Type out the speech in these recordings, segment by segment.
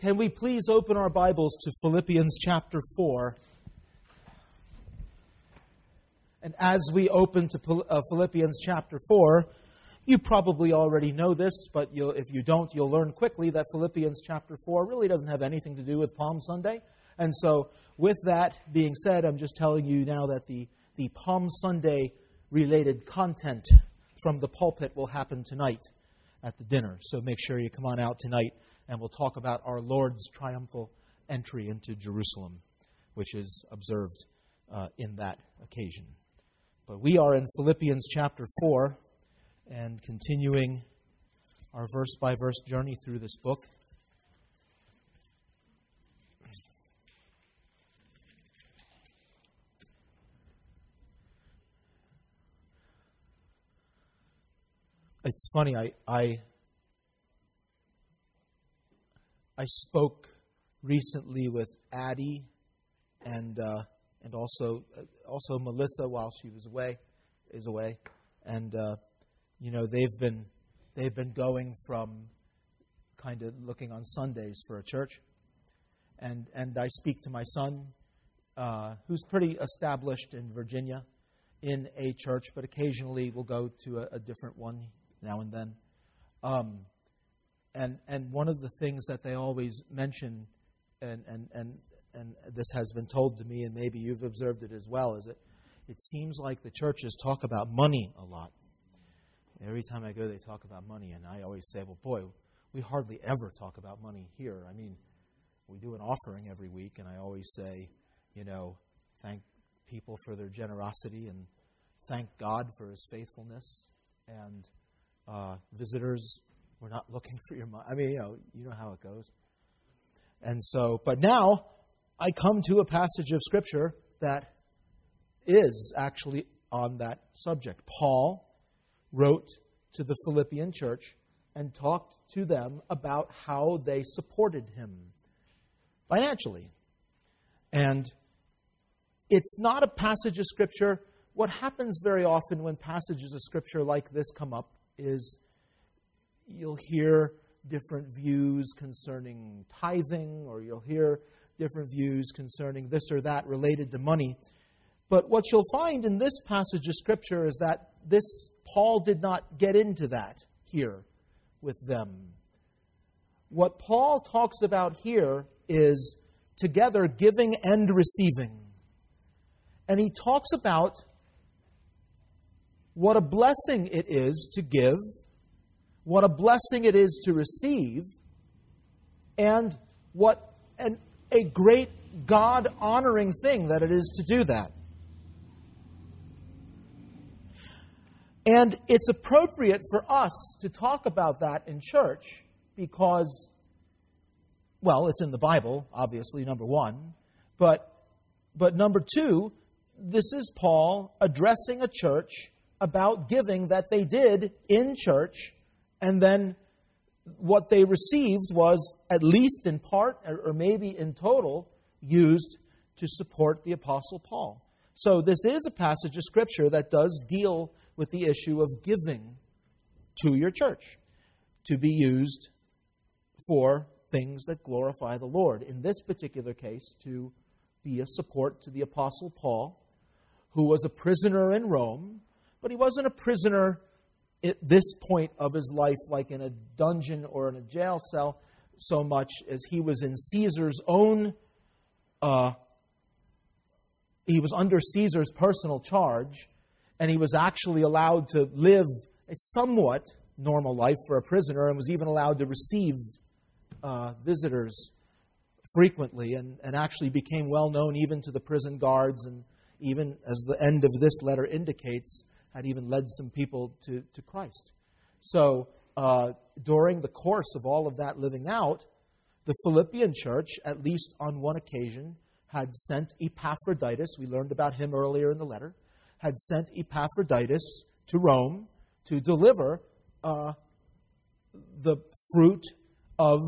Can we please open our Bibles to Philippians chapter 4? And as we open to uh, Philippians chapter 4, you probably already know this, but if you don't, you'll learn quickly that Philippians chapter 4 really doesn't have anything to do with Palm Sunday. And so, with that being said, I'm just telling you now that the, the Palm Sunday related content from the pulpit will happen tonight at the dinner. So make sure you come on out tonight and we'll talk about our Lord's triumphal entry into Jerusalem, which is observed uh, in that occasion. But we are in Philippians chapter 4 and continuing our verse by verse journey through this book. It's funny, I, I, I spoke recently with Addie and, uh, and also, uh, also Melissa while she was away, is away. And, uh, you know, they've been, they've been going from kind of looking on Sundays for a church. And, and I speak to my son, uh, who's pretty established in Virginia in a church, but occasionally we'll go to a, a different one now and then. Um, and, and one of the things that they always mention, and, and, and, and this has been told to me, and maybe you've observed it as well, is that it seems like the churches talk about money a lot. Every time I go, they talk about money, and I always say, well, boy, we hardly ever talk about money here. I mean, we do an offering every week, and I always say, you know, thank people for their generosity and thank God for his faithfulness. And uh, visitors. We're not looking for your money. I mean, you know, you know how it goes. And so, but now I come to a passage of Scripture that is actually on that subject. Paul wrote to the Philippian church and talked to them about how they supported him financially. And it's not a passage of Scripture. What happens very often when passages of Scripture like this come up is you'll hear different views concerning tithing, or you'll hear different views concerning this or that related to money. But what you'll find in this passage of Scripture is that this Paul did not get into that here with them. What Paul talks about here is together giving and receiving. And he talks about what a blessing it is to give, what a blessing it is to receive, and what an, a great God honoring thing that it is to do that. And it's appropriate for us to talk about that in church because, well, it's in the Bible, obviously, number one. But, but number two, this is Paul addressing a church about giving that they did in church, and then what they received was, at least in part, or maybe in total, used to support the Apostle Paul. So, this is a passage of Scripture that does deal with the issue of giving to your church to be used for things that glorify the Lord. In this particular case, to be a support to the Apostle Paul, who was a prisoner in Rome but he wasn't a prisoner at this point of his life, like in a dungeon or in a jail cell, so much as he was in Caesar's own. Uh, he was under Caesar's personal charge, and he was actually allowed to live a somewhat normal life for a prisoner, and was even allowed to receive uh, visitors frequently, and, and actually became well known even to the prison guards, and even as the end of this letter indicates, had even led some people to, to Christ. So, uh, during the course of all of that living out, the Philippian church, at least on one occasion, had sent Epaphroditus, we learned about him earlier in the letter, had sent Epaphroditus to Rome to deliver uh, the fruit of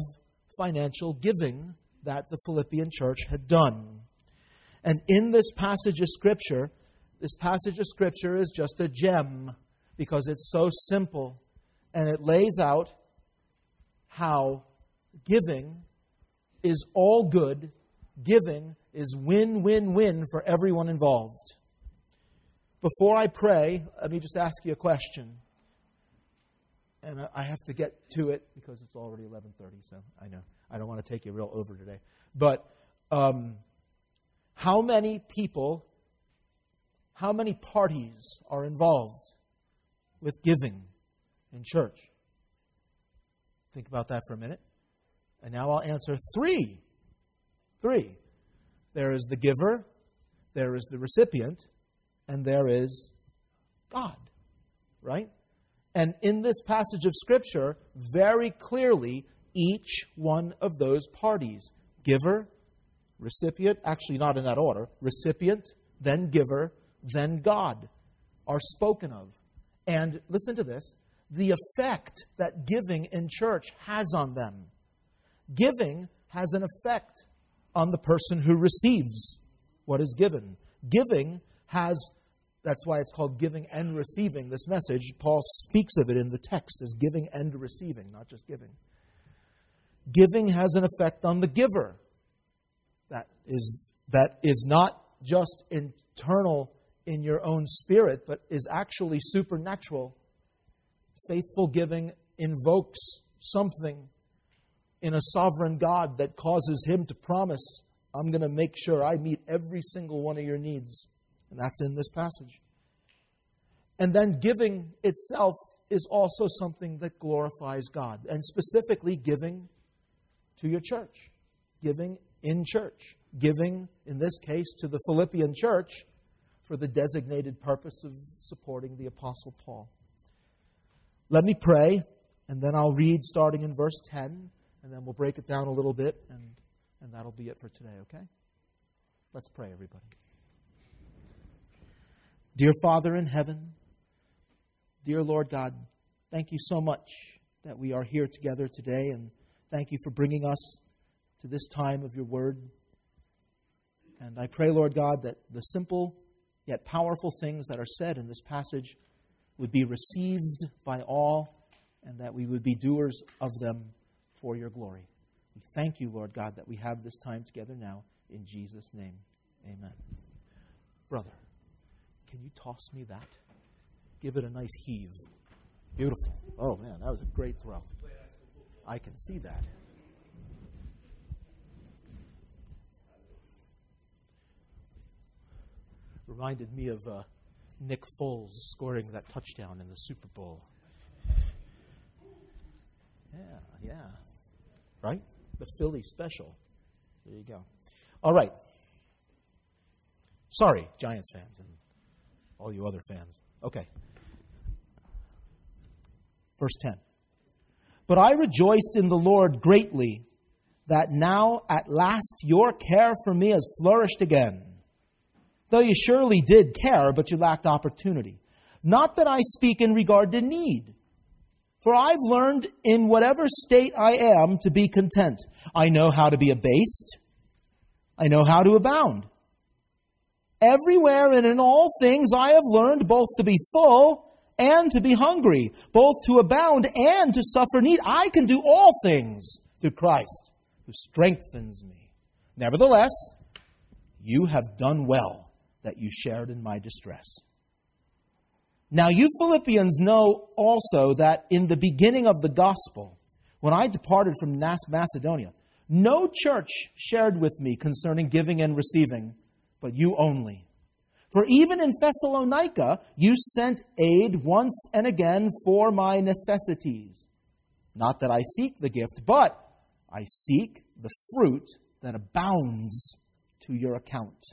financial giving that the Philippian church had done. And in this passage of Scripture, this passage of Scripture is just a gem because it's so simple and it lays out how giving is all good, giving is win win win for everyone involved. Before I pray, let me just ask you a question. And I have to get to it because it's already 11:30, so I know I don't want to take you real over today. But um, how many people, how many parties are involved with giving in church? Think about that for a minute. And now I'll answer three. Three. There is the giver, there is the recipient, and there is God. Right? And in this passage of Scripture, very clearly, each one of those parties giver, recipient, actually not in that order, recipient, then giver, then God are spoken of. And listen to this the effect that giving in church has on them. Giving has an effect on the person who receives what is given. Giving has, that's why it's called giving and receiving. This message, Paul speaks of it in the text as giving and receiving, not just giving. Giving has an effect on the giver. That is, that is not just internal in your own spirit, but is actually supernatural. Faithful giving invokes something in a sovereign God that causes him to promise, I'm going to make sure I meet every single one of your needs. And that's in this passage. And then giving itself is also something that glorifies God, and specifically giving to your church, giving in church, giving, in this case, to the Philippian church for the designated purpose of supporting the Apostle Paul. Let me pray, and then I'll read starting in verse 10 and then we'll break it down a little bit, and, and that'll be it for today, okay? Let's pray, everybody. Dear Father in heaven, dear Lord God, thank you so much that we are here together today, and thank you for bringing us to this time of your word. And I pray, Lord God, that the simple yet powerful things that are said in this passage would be received by all, and that we would be doers of them for your glory. We thank you, Lord God, that we have this time together now. In Jesus' name, amen. Brother, can you toss me that? Give it a nice heave. Beautiful. Oh, man, that was a great throw. I can see that. Reminded me of uh, Nick Foles scoring that touchdown in the Super Bowl. Yeah, yeah right? The Philly special. There you go. All right. Sorry, Giants fans and all you other fans. Okay. Verse 10. But I rejoiced in the Lord greatly that now at last your care for me has flourished again. Though you surely did care, but you lacked opportunity. Not that I speak in regard to need for I've learned in whatever state I am to be content. I know how to be abased. I know how to abound. Everywhere and in all things I have learned both to be full and to be hungry, both to abound and to suffer need. I can do all things through Christ who strengthens me. Nevertheless, you have done well that you shared in my distress. Now, you Philippians know also that in the beginning of the gospel, when I departed from Macedonia, no church shared with me concerning giving and receiving, but you only. For even in Thessalonica, you sent aid once and again for my necessities. Not that I seek the gift, but I seek the fruit that abounds to your account.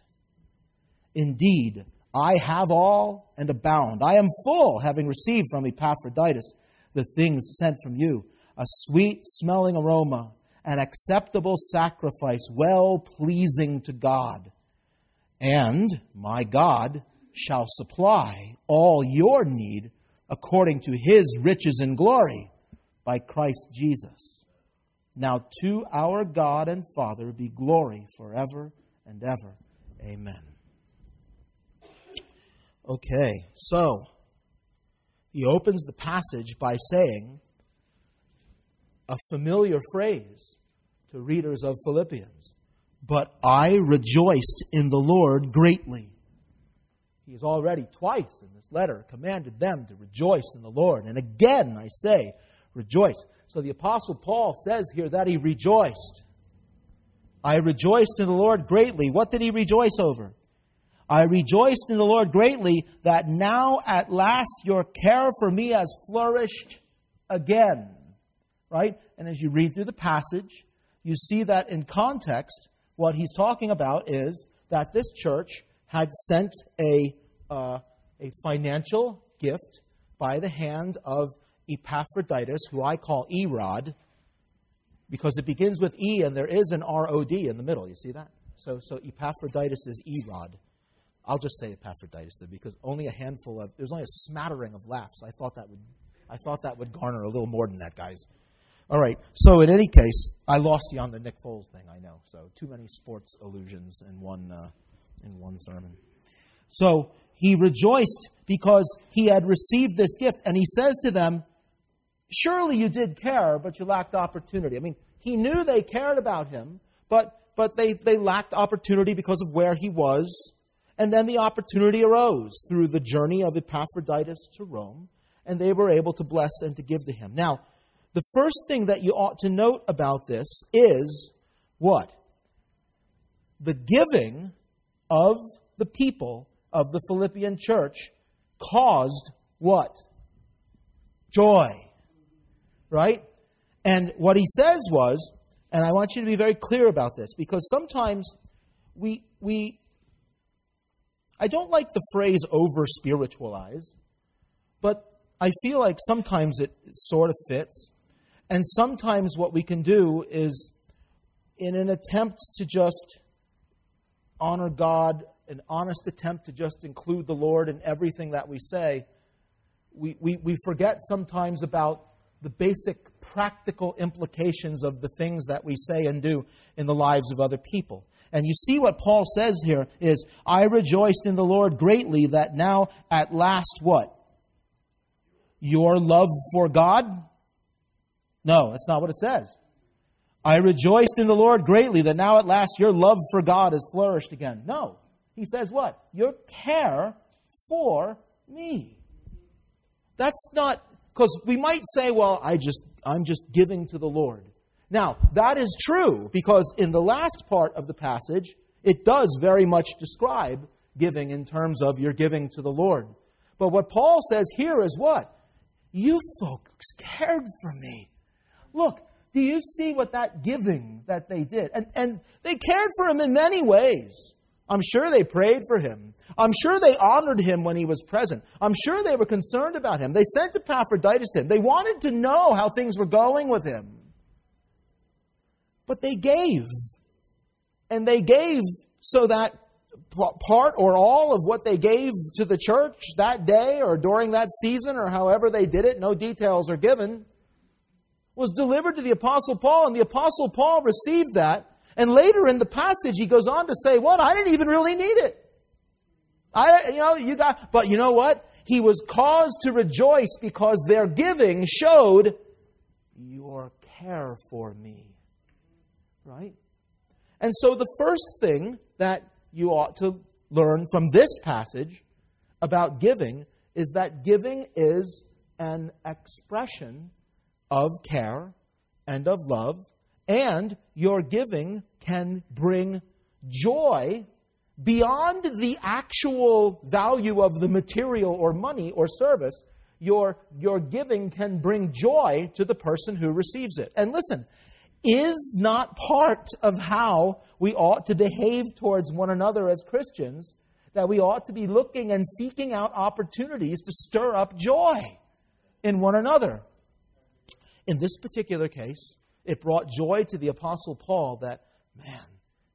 Indeed, I have all and abound. I am full, having received from Epaphroditus the things sent from you a sweet smelling aroma, an acceptable sacrifice, well pleasing to God. And my God shall supply all your need according to his riches and glory by Christ Jesus. Now to our God and Father be glory forever and ever. Amen. Okay, so he opens the passage by saying a familiar phrase to readers of Philippians. But I rejoiced in the Lord greatly. He has already twice in this letter commanded them to rejoice in the Lord. And again, I say, rejoice. So the Apostle Paul says here that he rejoiced. I rejoiced in the Lord greatly. What did he rejoice over? I rejoiced in the Lord greatly that now at last your care for me has flourished again. Right? And as you read through the passage, you see that in context, what he's talking about is that this church had sent a, uh, a financial gift by the hand of Epaphroditus, who I call Erod, because it begins with E and there is an R O D in the middle. You see that? So, so Epaphroditus is Erod. I'll just say Epaphroditus then, because only a handful of there's only a smattering of laughs. I thought that would I thought that would garner a little more than that, guys. All right. So in any case, I lost you on the Nick Foles thing. I know. So too many sports allusions in one uh, in one sermon. So he rejoiced because he had received this gift, and he says to them, "Surely you did care, but you lacked opportunity." I mean, he knew they cared about him, but but they, they lacked opportunity because of where he was. And then the opportunity arose through the journey of Epaphroditus to Rome, and they were able to bless and to give to him. Now, the first thing that you ought to note about this is what? The giving of the people of the Philippian church caused what? Joy. Right? And what he says was, and I want you to be very clear about this, because sometimes we, we I don't like the phrase over spiritualize, but I feel like sometimes it, sort of fits. And sometimes what we can do is, in an attempt to just honor God, an honest attempt to just include the Lord in everything that we say, we, we, we forget sometimes about the basic practical implications of the things that we say and do in the lives of other people. And you see what Paul says here is, I rejoiced in the Lord greatly that now at last what? Your love for God no, that's not what it says. I rejoiced in the Lord greatly that now at last your love for God has flourished again. No. He says what? Your care for me. That's not because we might say, well, I just I'm just giving to the Lord. Now, that is true because in the last part of the passage, it does very much describe giving in terms of your giving to the Lord. But what Paul says here is what? You folks cared for me. Look, do you see what that giving that they did? And, and they cared for him in many ways. I'm sure they prayed for him. I'm sure they honored him when he was present. I'm sure they were concerned about him. They sent Epaphroditus to him. They wanted to know how things were going with him. But they gave. And they gave so that part or all of what they gave to the church that day or during that season or however they did it, no details are given was delivered to the Apostle Paul, and the Apostle Paul received that. And later in the passage, he goes on to say, What? I didn't even really need it. I, you know, you got, but you know what? He was caused to rejoice because their giving showed your care for me. Right? And so the first thing that you ought to learn from this passage about giving is that giving is an expression of care and of love, and your giving can bring joy beyond the actual value of the material or money or service. Your, your giving can bring joy to the person who receives it. And listen, is not part of how we ought to behave towards one another as Christians that we ought to be looking and seeking out opportunities to stir up joy in one another. In this particular case, it brought joy to the Apostle Paul that, man,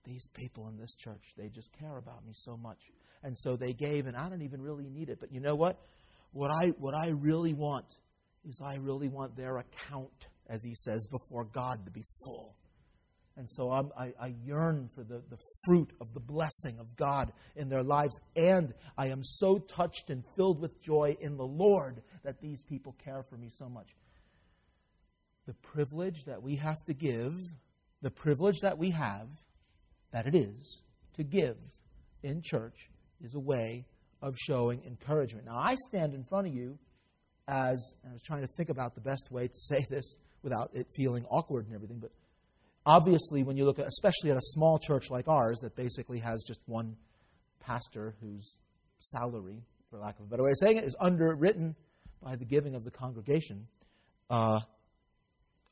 these people in this church, they just care about me so much. And so they gave, and I don't even really need it. But you know what? What I, what I really want is I really want their account, as he says, before God to be full. And so I, I yearn for the, the fruit of the blessing of God in their lives. And I am so touched and filled with joy in the Lord that these people care for me so much the privilege that we have to give the privilege that we have, that it is, to give in church is a way of showing encouragement. Now, I stand in front of you as, I was trying to think about the best way to say this without it feeling awkward and everything, but obviously, when you look at, especially at a small church like ours that basically has just one pastor whose salary, for lack of a better way of saying it, is underwritten by the giving of the congregation, uh,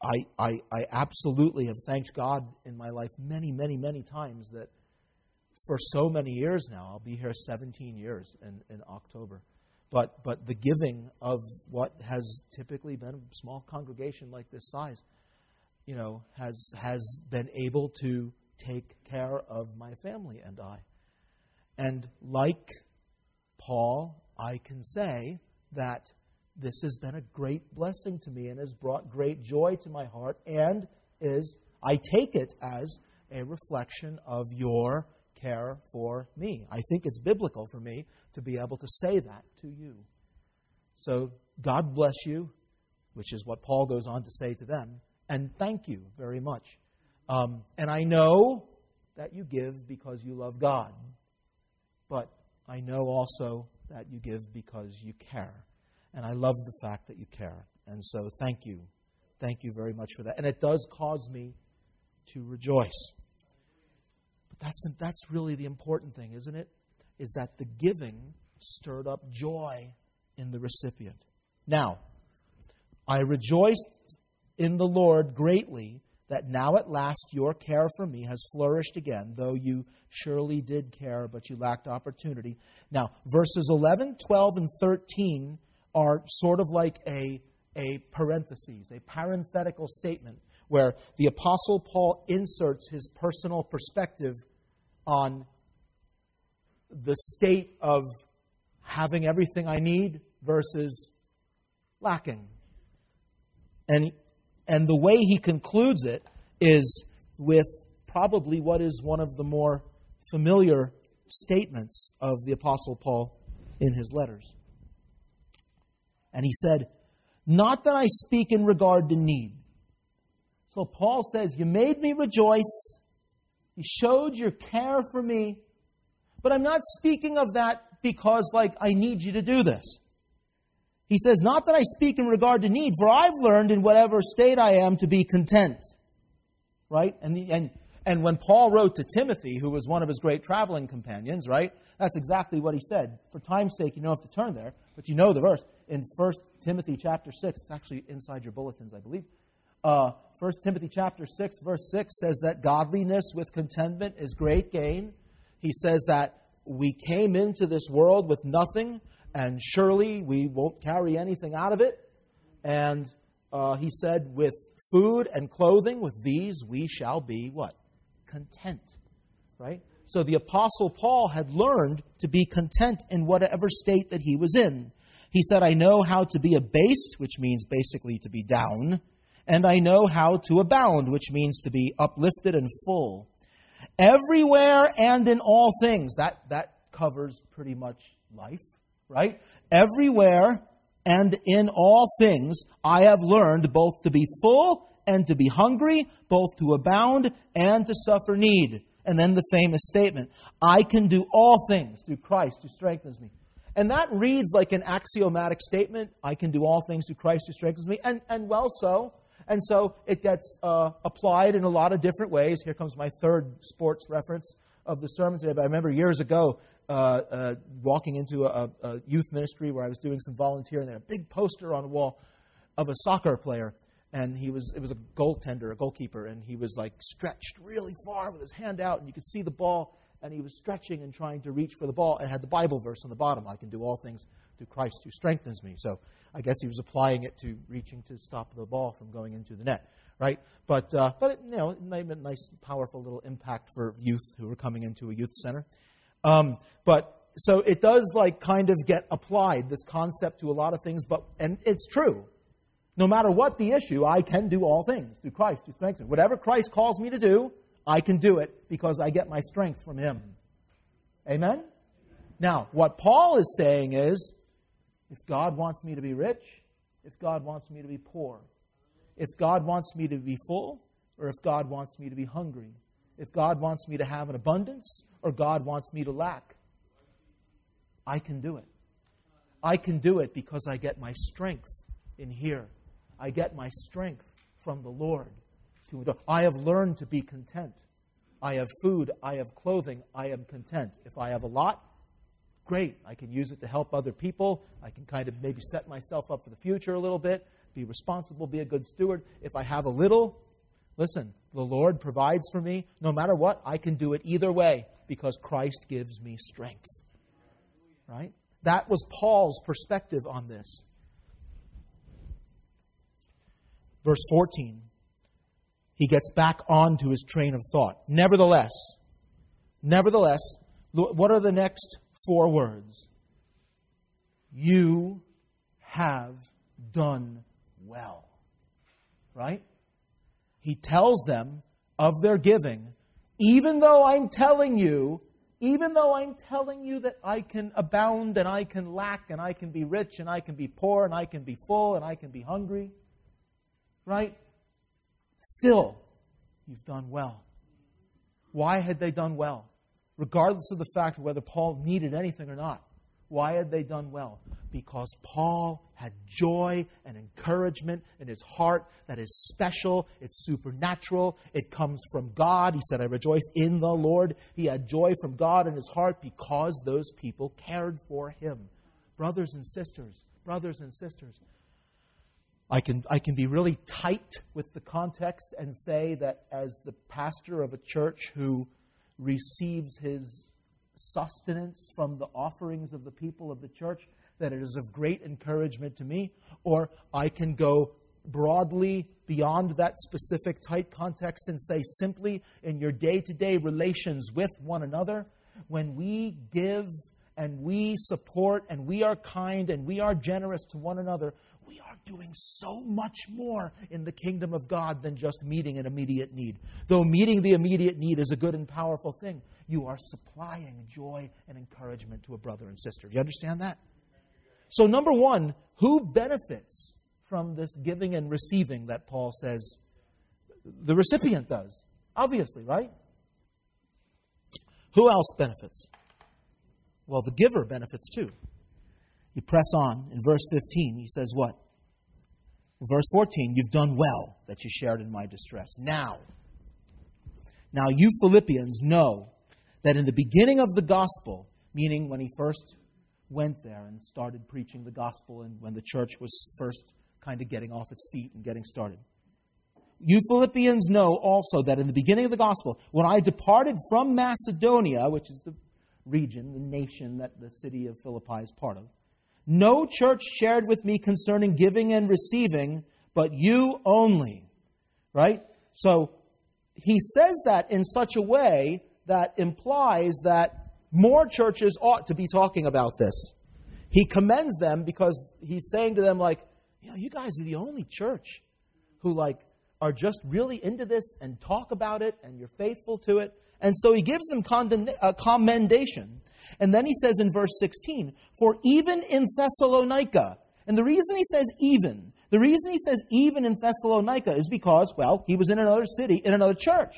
I, I, I absolutely have thanked God in my life many, many, many times that for so many years now, I'll be here 17 years in, in October. But, but the giving of what has typically been a small congregation like this size, you know, has, has been able to take care of my family and I. And like Paul, I can say that this has been a great blessing to me and has brought great joy to my heart and is, I take it as a reflection of your care for me. I think it's biblical for me to be able to say that to you. So, God bless you, which is what Paul goes on to say to them, and thank you very much. Um, and I know that you give because you love God, but I know also that you give because you care. And I love the fact that you care. And so thank you. Thank you very much for that. And it does cause me to rejoice. That's, that's really the important thing, isn't it? Is that the giving stirred up joy in the recipient. Now, I rejoiced in the Lord greatly that now at last your care for me has flourished again, though you surely did care, but you lacked opportunity. Now, verses 11, 12, and 13 are sort of like a, a parenthesis, a parenthetical statement, where the Apostle Paul inserts his personal perspective on the state of having everything I need versus lacking. And, and the way he concludes it is with probably what is one of the more familiar statements of the Apostle Paul in his letters. And he said, Not that I speak in regard to need. So Paul says, You made me rejoice. You showed your care for me. But I'm not speaking of that because, like, I need you to do this. He says, Not that I speak in regard to need, for I've learned in whatever state I am to be content. Right? And, the, and, and when Paul wrote to Timothy, who was one of his great traveling companions, right? That's exactly what he said. For time's sake, you don't have to turn there, but you know the verse in 1 Timothy chapter 6. It's actually inside your bulletins, I believe. Uh, 1 Timothy chapter 6, verse 6 says that godliness with contentment is great gain. He says that we came into this world with nothing, and surely we won't carry anything out of it. And uh, he said, with food and clothing, with these we shall be what? Content. Right? So the Apostle Paul had learned to be content in whatever state that he was in. He said, I know how to be abased, which means basically to be down, and I know how to abound, which means to be uplifted and full. Everywhere and in all things. That, that covers pretty much life, right? Everywhere and in all things, I have learned both to be full and to be hungry, both to abound and to suffer need. And then the famous statement I can do all things through Christ who strengthens me. And that reads like an axiomatic statement I can do all things through Christ who strengthens me. And, and well, so. And so it gets uh, applied in a lot of different ways. Here comes my third sports reference of the sermon today. But I remember years ago uh, uh, walking into a, a, youth ministry where I was doing some volunteering. Had a big poster on the wall of a soccer player. And he was, it was a goaltender, a goalkeeper, and he was like stretched really far with his hand out, and you could see the ball and he was stretching and trying to reach for the ball and had the Bible verse on the bottom I can do all things through Christ who strengthens me. So I guess he was applying it to reaching to stop the ball from going into the net, right? But, uh, but it, you know, it made a nice, powerful little impact for youth who were coming into a youth center. Um, but so it does like kind of get applied, this concept to a lot of things, but, and it's true. No matter what the issue, I can do all things through Christ who strengthens me. Whatever Christ calls me to do, I can do it because I get my strength from Him. Amen? Now, what Paul is saying is if God wants me to be rich, if God wants me to be poor, if God wants me to be full, or if God wants me to be hungry, if God wants me to have an abundance, or God wants me to lack. I can do it. I can do it because I get my strength in here. I get my strength from the Lord. I have learned to be content. I have food, I have clothing, I am content. If I have a lot, great. I can use it to help other people. I can kind of maybe set myself up for the future a little bit, be responsible, be a good steward. If I have a little, listen, the Lord provides for me. No matter what, I can do it either way because Christ gives me strength. Right? That was Paul's perspective on this. Verse 14, he gets back onto his train of thought. Nevertheless, nevertheless, what are the next four words? You have done well. Right? He tells them of their giving, even though I'm telling you, even though I'm telling you that I can abound and I can lack and I can be rich and I can be poor and I can be full and I can be hungry, right? Still, you've done well. Why had they done well? regardless of the fact of whether Paul needed anything or not. Why had they done well? Because Paul had joy and encouragement in his heart that is special, it's supernatural, it comes from God. He said, I rejoice in the Lord. He had joy from God in his heart because those people cared for him. Brothers and sisters, brothers and sisters, I can, I can be really tight with the context and say that as the pastor of a church who receives his sustenance from the offerings of the people of the church, that it is of great encouragement to me, or I can go broadly beyond that specific tight context and say simply in your day to day relations with one another, when we give and we support and we are kind and we are generous to one another, doing so much more in the kingdom of God than just meeting an immediate need. Though meeting the immediate need is a good and powerful thing, you are supplying joy and encouragement to a brother and sister. Do you understand that? So, number one, who benefits from this giving and receiving that Paul says the recipient does? Obviously, right? Who else benefits? Well, the giver benefits too. You press on in verse 15. He says, What? Verse 14, you've done well that you shared in my distress. Now, now you Philippians know that in the beginning of the gospel, meaning when he first went there and started preaching the gospel and when the church was first kind of getting off its feet and getting started. You Philippians know also that in the beginning of the gospel, when I departed from Macedonia, which is the region, the nation that the city of Philippi is part of, no church shared with me concerning giving and receiving, but you only. Right? So he says that in such a way that implies that more churches ought to be talking about this. He commends them because he's saying to them, like, you know, you guys are the only church who, like, are just really into this and talk about it and you're faithful to it. And so he gives them uh, commendation. And then he says in verse 16, For even in Thessalonica, and the reason he says even, the reason he says even in Thessalonica is because, well, he was in another city, in another church.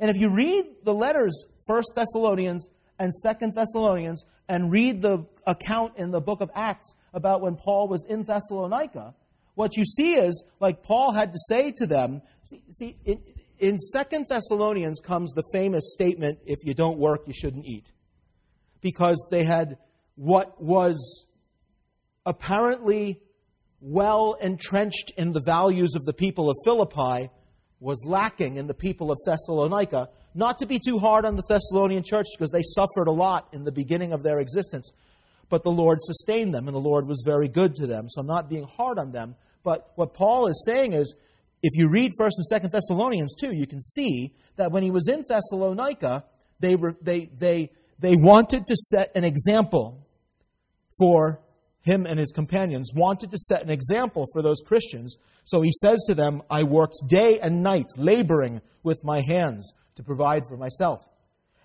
And if you read the letters, First Thessalonians and Second Thessalonians, and read the account in the book of Acts about when Paul was in Thessalonica, what you see is, like Paul had to say to them, see, see in, in Second Thessalonians comes the famous statement, if you don't work, you shouldn't eat because they had what was apparently well entrenched in the values of the people of Philippi was lacking in the people of Thessalonica. Not to be too hard on the Thessalonian church because they suffered a lot in the beginning of their existence, but the Lord sustained them and the Lord was very good to them. So I'm not being hard on them. But what Paul is saying is if you read 1st and 2nd Thessalonians too, you can see that when he was in Thessalonica, they, were, they, they they wanted to set an example for him and his companions, wanted to set an example for those Christians. So he says to them, I worked day and night, laboring with my hands to provide for myself.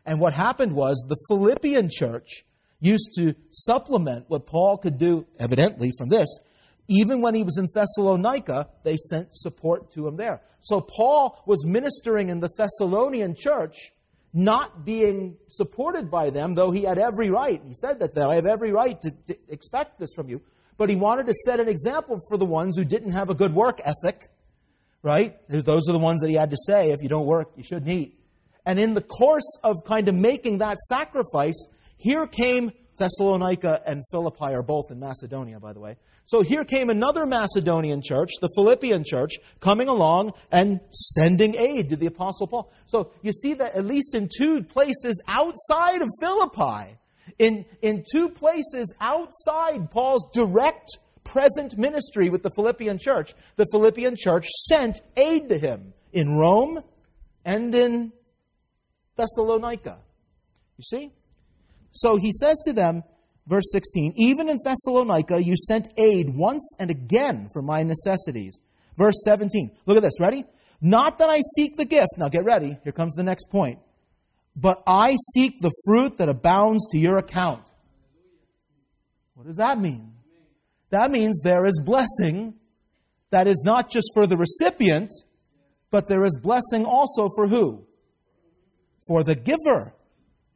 And what happened was the Philippian church used to supplement what Paul could do, evidently from this, Even when he was in Thessalonica, they sent support to him there. So Paul was ministering in the Thessalonian church, not being supported by them, though he had every right. He said that I have every right to, to expect this from you. But he wanted to set an example for the ones who didn't have a good work ethic, right? Those are the ones that he had to say, if you don't work, you shouldn't eat. And in the course of kind of making that sacrifice, here came Thessalonica and Philippi are both in Macedonia, by the way. So here came another Macedonian church, the Philippian church, coming along and sending aid to the Apostle Paul. So you see that at least in two places outside of Philippi, in, in two places outside Paul's direct present ministry with the Philippian church, the Philippian church sent aid to him in Rome and in Thessalonica. You see? So he says to them, verse 16, Even in Thessalonica you sent aid once and again for my necessities. Verse 17, look at this, ready? Not that I seek the gift. Now get ready, here comes the next point. But I seek the fruit that abounds to your account. What does that mean? That means there is blessing that is not just for the recipient, but there is blessing also for who? For the giver,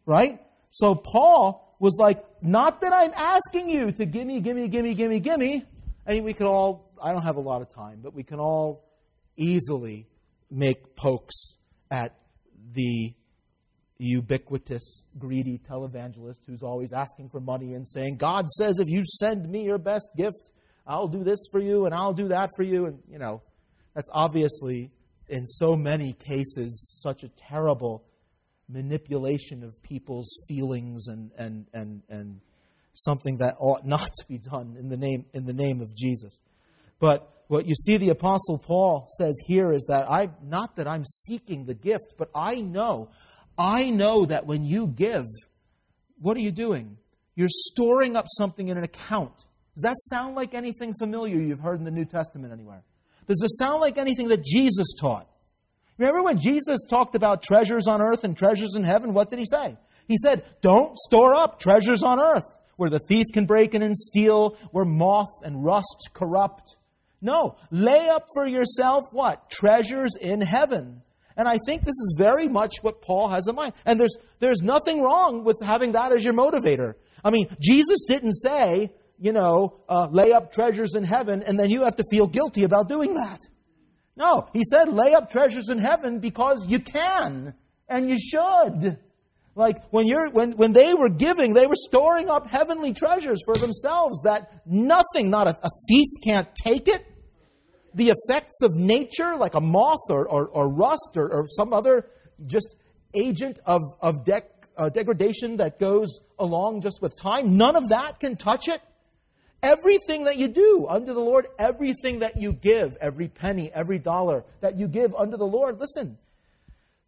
right? So Paul was like, not that I'm asking you to gimme, gimme, gimme, gimme, gimme. I mean, we could all, I don't have a lot of time, but we can all easily make pokes at the ubiquitous, greedy televangelist who's always asking for money and saying, God says, if you send me your best gift, I'll do this for you and I'll do that for you. And, you know, that's obviously, in so many cases, such a terrible manipulation of people's feelings and, and, and, and something that ought not to be done in the name, in the name of Jesus. But what you see the apostle Paul says here is that I not that I'm seeking the gift, but I know, I know that when you give, what are you doing? You're storing up something in an account. Does that sound like anything familiar you've heard in the New Testament anywhere? Does it sound like anything that Jesus taught? Remember when Jesus talked about treasures on earth and treasures in heaven? What did he say? He said, Don't store up treasures on earth where the thief can break in and steal, where moth and rust corrupt. No, lay up for yourself what? Treasures in heaven. And I think this is very much what Paul has in mind. And there's, there's nothing wrong with having that as your motivator. I mean, Jesus didn't say, you know, uh, lay up treasures in heaven, and then you have to feel guilty about doing that. No, he said lay up treasures in heaven because you can and you should. Like when you're when, when they were giving, they were storing up heavenly treasures for themselves that nothing, not a, a thief can't take it. The effects of nature, like a moth or, or, or rust or, or, some other just agent of, of dec, uh, degradation that goes along just with time, none of that can touch it. Everything that you do unto the Lord, everything that you give, every penny, every dollar that you give unto the Lord, listen,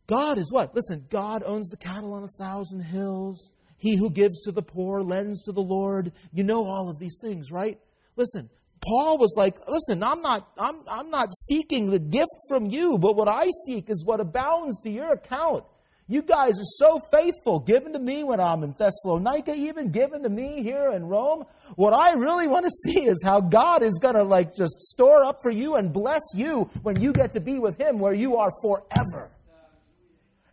God is what? Listen, God owns the cattle on a thousand hills. He who gives to the poor lends to the Lord. You know all of these things, right? Listen, Paul was like, listen, I'm not, I'm, I'm not seeking the gift from you, but what I seek is what abounds to your account. You guys are so faithful, given to me when I'm in Thessalonica, even given to me here in Rome. What I really want to see is how God is going to like just store up for you and bless you when you get to be with Him where you are forever.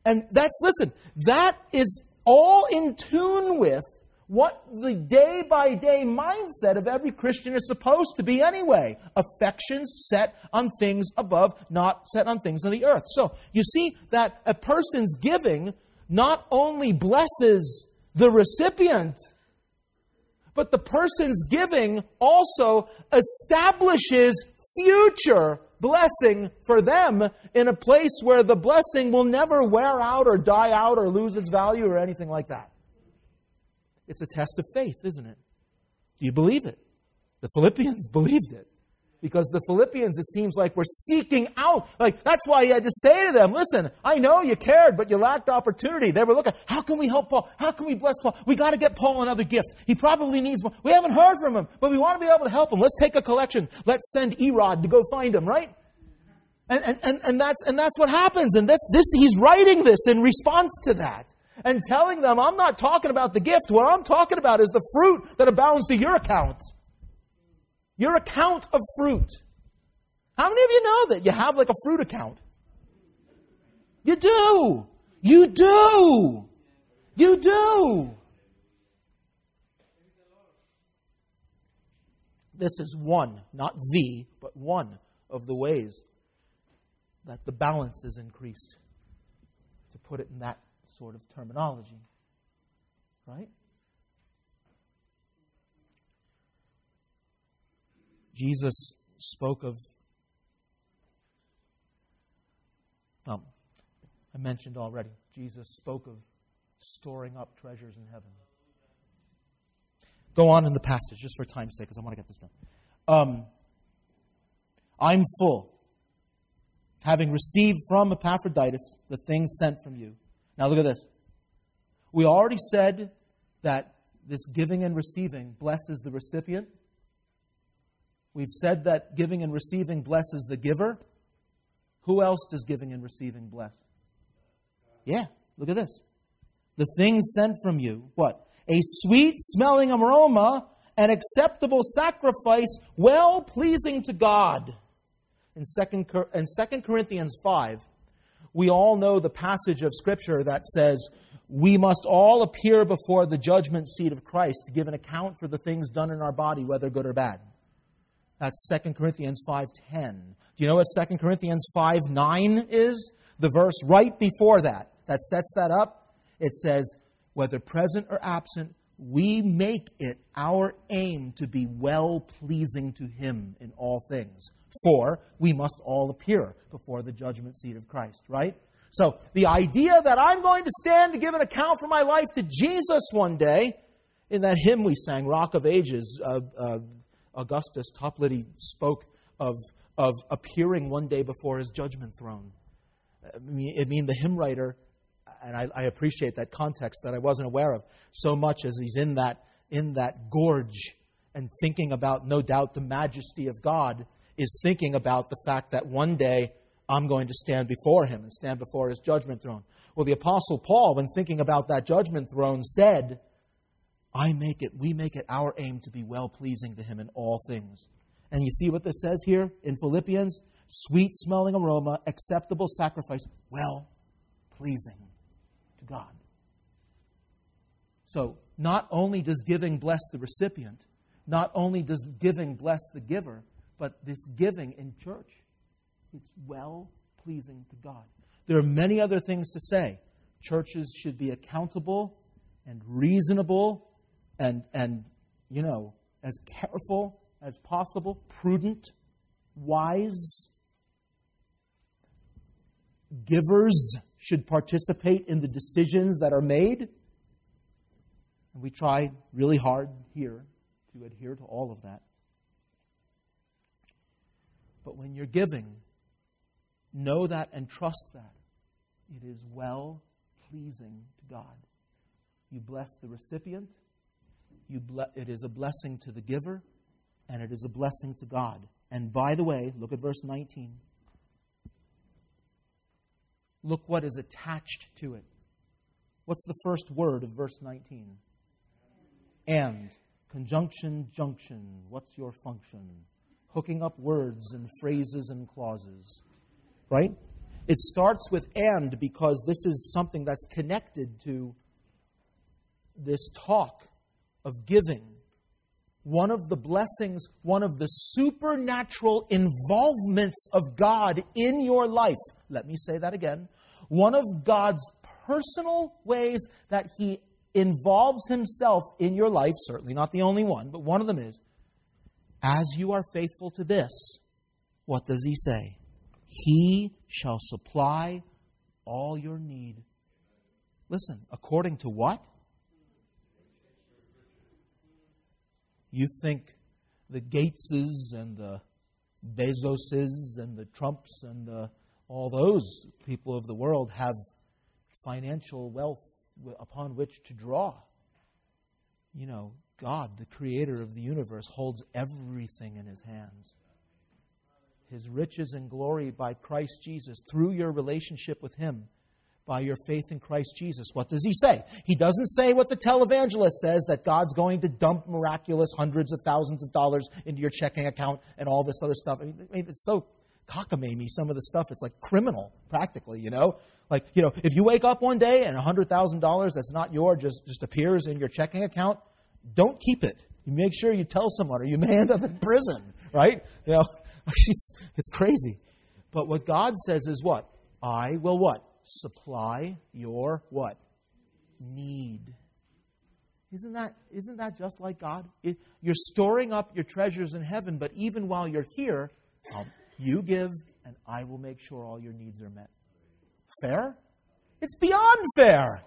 And that's, listen, that is all in tune with what the day by day mindset of every Christian is supposed to be anyway. Affections set on things above, not set on things on the earth. So you see that a person's giving not only blesses the recipient, but the person's giving also establishes future blessing for them in a place where the blessing will never wear out or die out or lose its value or anything like that. It's a test of faith, isn't it? Do you believe it? The Philippians believed it. Because the Philippians, it seems like, were seeking out. Like, that's why he had to say to them, listen, I know you cared, but you lacked opportunity. They were looking, how can we help Paul? How can we bless Paul? We got to get Paul another gift. He probably needs one. We haven't heard from him, but we want to be able to help him. Let's take a collection. Let's send Erod to go find him, right? And, and, and, and, that's, and that's what happens. And this, this, he's writing this in response to that and telling them, I'm not talking about the gift. What I'm talking about is the fruit that abounds to your account. Your account of fruit. How many of you know that you have like a fruit account? You do. You do. You do. This is one, not the, but one of the ways that the balance is increased, to put it in that sort of terminology. Right? Jesus spoke of, um, I mentioned already, Jesus spoke of storing up treasures in heaven. Go on in the passage, just for time's sake, because I want to get this done. Um, I'm full, having received from Epaphroditus the things sent from you. Now look at this. We already said that this giving and receiving blesses the recipient. We've said that giving and receiving blesses the giver. Who else does giving and receiving bless? Yeah, look at this. The things sent from you, what? A sweet smelling aroma, an acceptable sacrifice, well pleasing to God. In 2 in 2 Corinthians 5, we all know the passage of Scripture that says, We must all appear before the judgment seat of Christ to give an account for the things done in our body, whether good or bad. That's 2 Corinthians 5.10. Do you know what 2 Corinthians 5.9 is? The verse right before that, that sets that up. It says, whether present or absent, we make it our aim to be well pleasing to Him in all things. For we must all appear before the judgment seat of Christ, right? So the idea that I'm going to stand to give an account for my life to Jesus one day, in that hymn we sang, Rock of Ages, uh, uh, Augustus Toplady spoke of, of appearing one day before his judgment throne. I mean, I mean the hymn writer, and I, I, appreciate that context that I wasn't aware of so much as he's in that, in that gorge and thinking about, no doubt, the majesty of God, is thinking about the fact that one day I'm going to stand before him and stand before his judgment throne. Well, the Apostle Paul, when thinking about that judgment throne, said, I make it, we make it our aim to be well pleasing to Him in all things. And you see what this says here in Philippians? Sweet smelling aroma, acceptable sacrifice, well pleasing to God. So, not only does giving bless the recipient, not only does giving bless the giver, but this giving in church, it's well pleasing to God. There are many other things to say. Churches should be accountable and reasonable and, and you know, as careful as possible, prudent, wise. Givers should participate in the decisions that are made. And we try really hard here to adhere to all of that. But when you're giving, know that and trust that it is well pleasing to God. You bless the recipient, you ble- it is a blessing to the giver and it is a blessing to God. And by the way, look at verse 19. Look what is attached to it. What's the first word of verse 19? And. Conjunction, junction. What's your function? Hooking up words and phrases and clauses. Right? It starts with and because this is something that's connected to this talk of giving, one of the blessings, one of the supernatural involvements of God in your life, let me say that again, one of God's personal ways that He involves Himself in your life, certainly not the only one, but one of them is, as you are faithful to this, what does He say? He shall supply all your need. Listen, according to what? You think the Gateses and the Bezoses and the Trumps and the, all those people of the world have financial wealth upon which to draw. You know, God, the creator of the universe, holds everything in his hands. His riches and glory by Christ Jesus, through your relationship with him, by your faith in Christ Jesus. What does he say? He doesn't say what the televangelist says that God's going to dump miraculous hundreds of thousands of dollars into your checking account and all this other stuff. I mean, it's so cockamamie, some of the stuff. It's like criminal, practically, you know? Like, you know, if you wake up one day and $100,000 that's not yours just, just appears in your checking account, don't keep it. You make sure you tell someone or you may end up in prison, right? You know, it's, crazy. But what God says is what? I will what? Supply your what? Need. Isn't that, isn't that just like God? It, you're storing up your treasures in heaven, but even while you're here, um, you give, and I will make sure all your needs are met. Fair? It's beyond fair.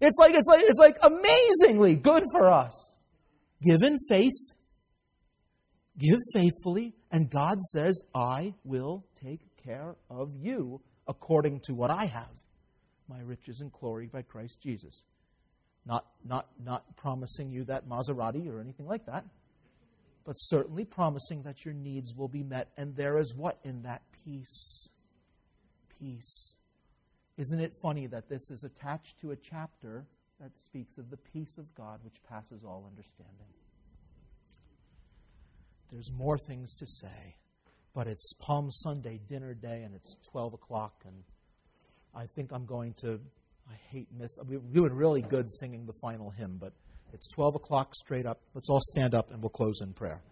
It's like, it's like, it's like amazingly good for us. Give in faith, give faithfully, and God says, I will take care of you according to what I have my riches and glory by Christ Jesus. Not, not, not promising you that Maserati or anything like that, but certainly promising that your needs will be met. And there is what in that peace? Peace. Isn't it funny that this is attached to a chapter that speaks of the peace of God which passes all understanding? There's more things to say, but it's Palm Sunday dinner day and it's 12 o'clock, and I think I'm going to. I hate miss. We're doing really good singing the final hymn, but it's 12 o'clock straight up. Let's all stand up and we'll close in prayer.